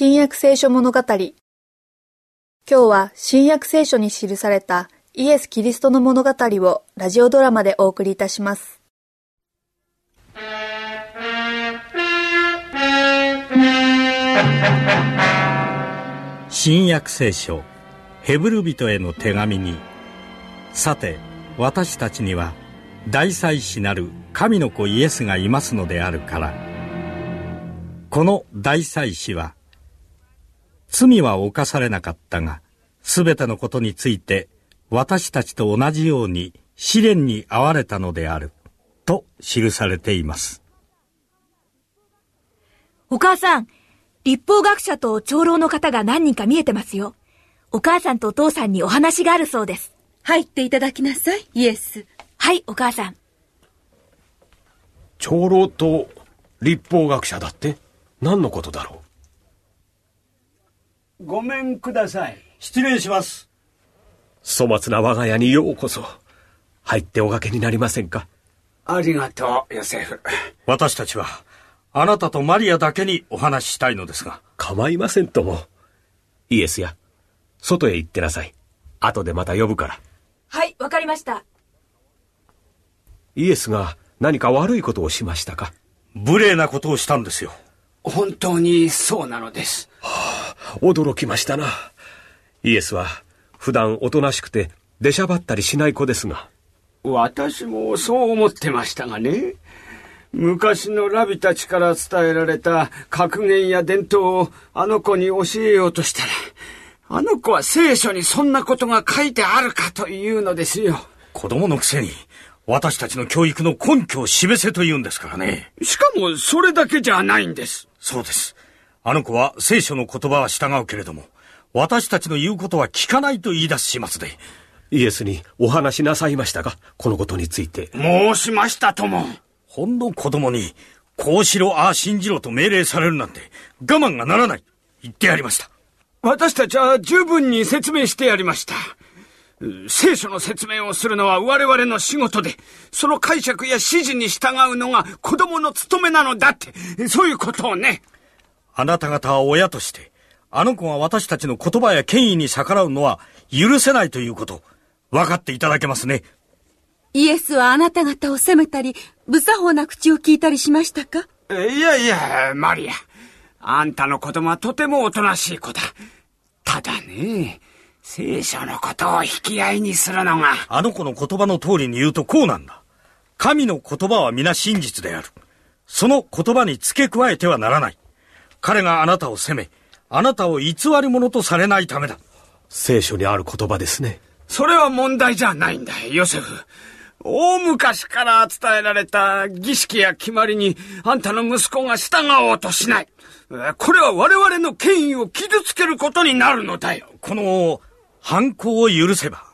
新約聖書物語。今日は新約聖書に記されたイエス・キリストの物語をラジオドラマでお送りいたします。新約聖書ヘブル人への手紙に。さて私たちには大祭司なる神の子イエスがいますのであるから。この大祭司は罪は犯されなかったがすべてのことについて私たちと同じように試練に遭われたのであると記されていますお母さん、立法学者と長老の方が何人か見えてますよ。お母さんとお父さんにお話があるそうです。入っていただきなさい、イエス。はい、お母さん。長老と立法学者だって何のことだろごめんください。失礼します。う粗末な我が家にようこそ。入っておかけになりませんか？ありがとう、ヨセフ。私たちはあなたとマリアだけにお話ししたいのですが。構いませんとも。イエスや外へ行ってなさい。後でまた呼ぶから。はい、わかりました。イエスが何か悪いことをしましたか？無礼なことをしたんですよ。本当にそうなのです。驚きましたなイエスは普段おとなしくて出しゃばったりしない子ですが私もそう思ってましたがね。昔のラビたちから伝えられた格言や伝統をあの子に教えようとしたら、あの子は聖書にそんなことが書いてあるかというのですよ。子供のくせに私たちの教育の根拠を示せと言うんですからねしかもそれだけじゃないんです。そうですあの子は聖書の言葉は従うけれども私たちの言うことは聞かないと言い出す始末でイエスにお話しなさいましたかこのことについて申しましたとも。ほんの子供にこうしろああ信じろと命令されるなんて我慢がならない言ってやりました私たちは十分に説明してやりました。う聖書の説明をするのは我々の仕事で、その解釈や指示に従うのが子供の務めなのだって、そういうことをね。あなた方は親としてあの子が私たちの言葉や権威に逆らうのは許せないということ分かっていただけますねイエスはあなた方を責めたり、無作法な口を聞いたりしましたか？いやいや、マリア。あんたの子供はとてもおとなしい子だ。ただね、聖書のことを引き合いにするのが。あの子の言葉の通りに言うとこうなんだ。神の言葉は皆真実である。その言葉に付け加えてはならない。彼があなたを責め、あなたを偽り者とされないためだ。聖書にある言葉ですねそれは問題じゃないんだ、ヨセフ。大昔から伝えられた儀式や決まりにあんたの息子が従おうとしない。えこれは我々の権威を傷つけることになるのだよ。この犯行を許せば、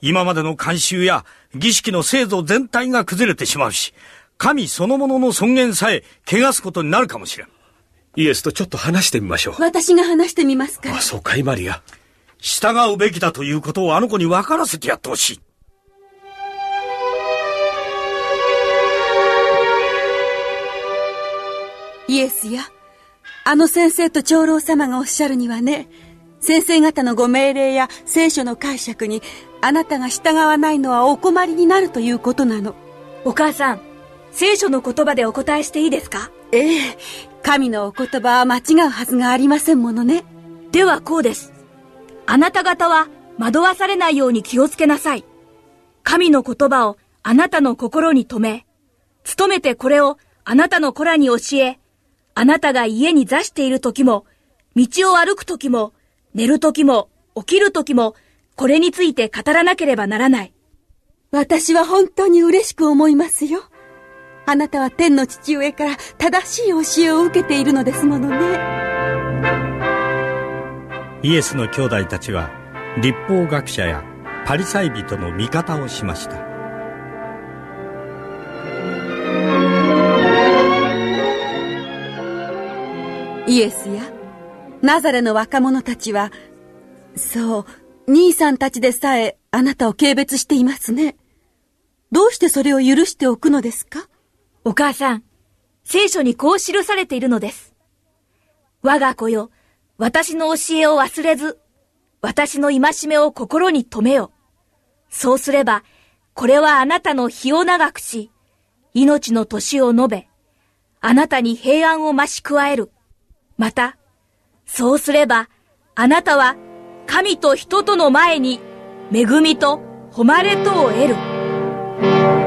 今までの慣習や儀式の制度全体が崩れてしまうし、神そのものの尊厳さえ汚すことになるかもしれん。イエスとちょっと話してみましょう私が話してみますからあ。そうかいマリア従うべきだということをあの子に分からせてやってほしい。イエスや、あの先生と長老様がおっしゃるにはね、先生方のご命令や聖書の解釈にあなたが従わないのはお困りになるということなの。お母さん、聖書の言葉でお答えしていいですか？ええ、神のお言葉は間違うはずがありませんものね。ではこうです。あなた方は惑わされないように気をつけなさい。神の言葉をあなたの心に留め、努めてこれをあなたの子らに教え、あなたが家に座している時も、道を歩く時も、寝る時も、起きる時も、これについて語らなければならない。私は本当に嬉しく思いますよ。あなたは天の父上から正しい教えを受けているのですものね。イエスの兄弟たちは立法学者やパリサイ人の味方をしましたイエスや、ナザレの若者たちは、そう、兄さんたちでさえあなたを軽蔑していますね。どうしてそれを許しておくのですか？お母さん、聖書にこう記されているのです。我が子よ、私の教えを忘れず、私の戒めを心に留めよ。そうすれば、これはあなたの日を長くし、命の年を述べ、あなたに平安を増し加える。また、そうすれば、あなたは神と人との前に恵みと誉れとを得る。